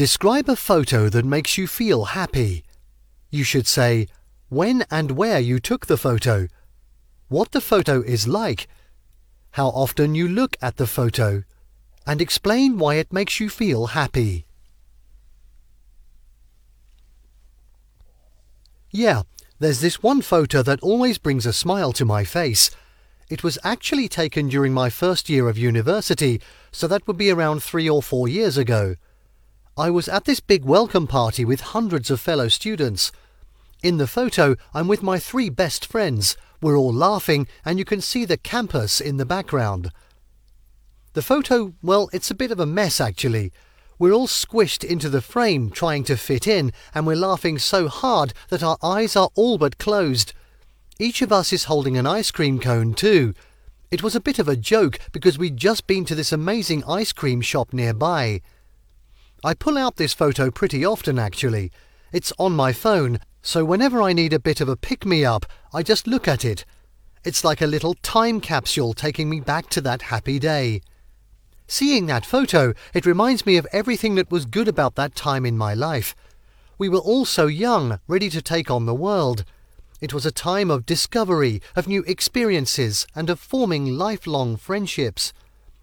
Describe a photo that makes you feel happy. You should say when and where you took the photo, what the photo is like, how often you look at the photo, and explain why it makes you feel happy. Yeah, there's this one photo that always brings a smile to my face. It was actually taken during my first year of university, so that would be around three or four years ago. I was at this big welcome party with hundreds of fellow students. In the photo, I'm with my three best friends. We're all laughing, and you can see the campus in the background. The photo, well, it's a bit of a mess actually. We're all squished into the frame trying to fit in, and we're laughing so hard that our eyes are all but closed. Each of us is holding an ice cream cone too. It was a bit of a joke because we'd just been to this amazing ice cream shop nearby. I pull out this photo pretty often actually. It's on my phone, so whenever I need a bit of a pick me up, I just look at it. It's like a little time capsule taking me back to that happy day. Seeing that photo, it reminds me of everything that was good about that time in my life. We were all so young, ready to take on the world. It was a time of discovery, of new experiences, and of forming lifelong friendships.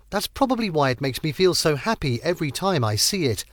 That's probably why it makes me feel so happy every time I see it.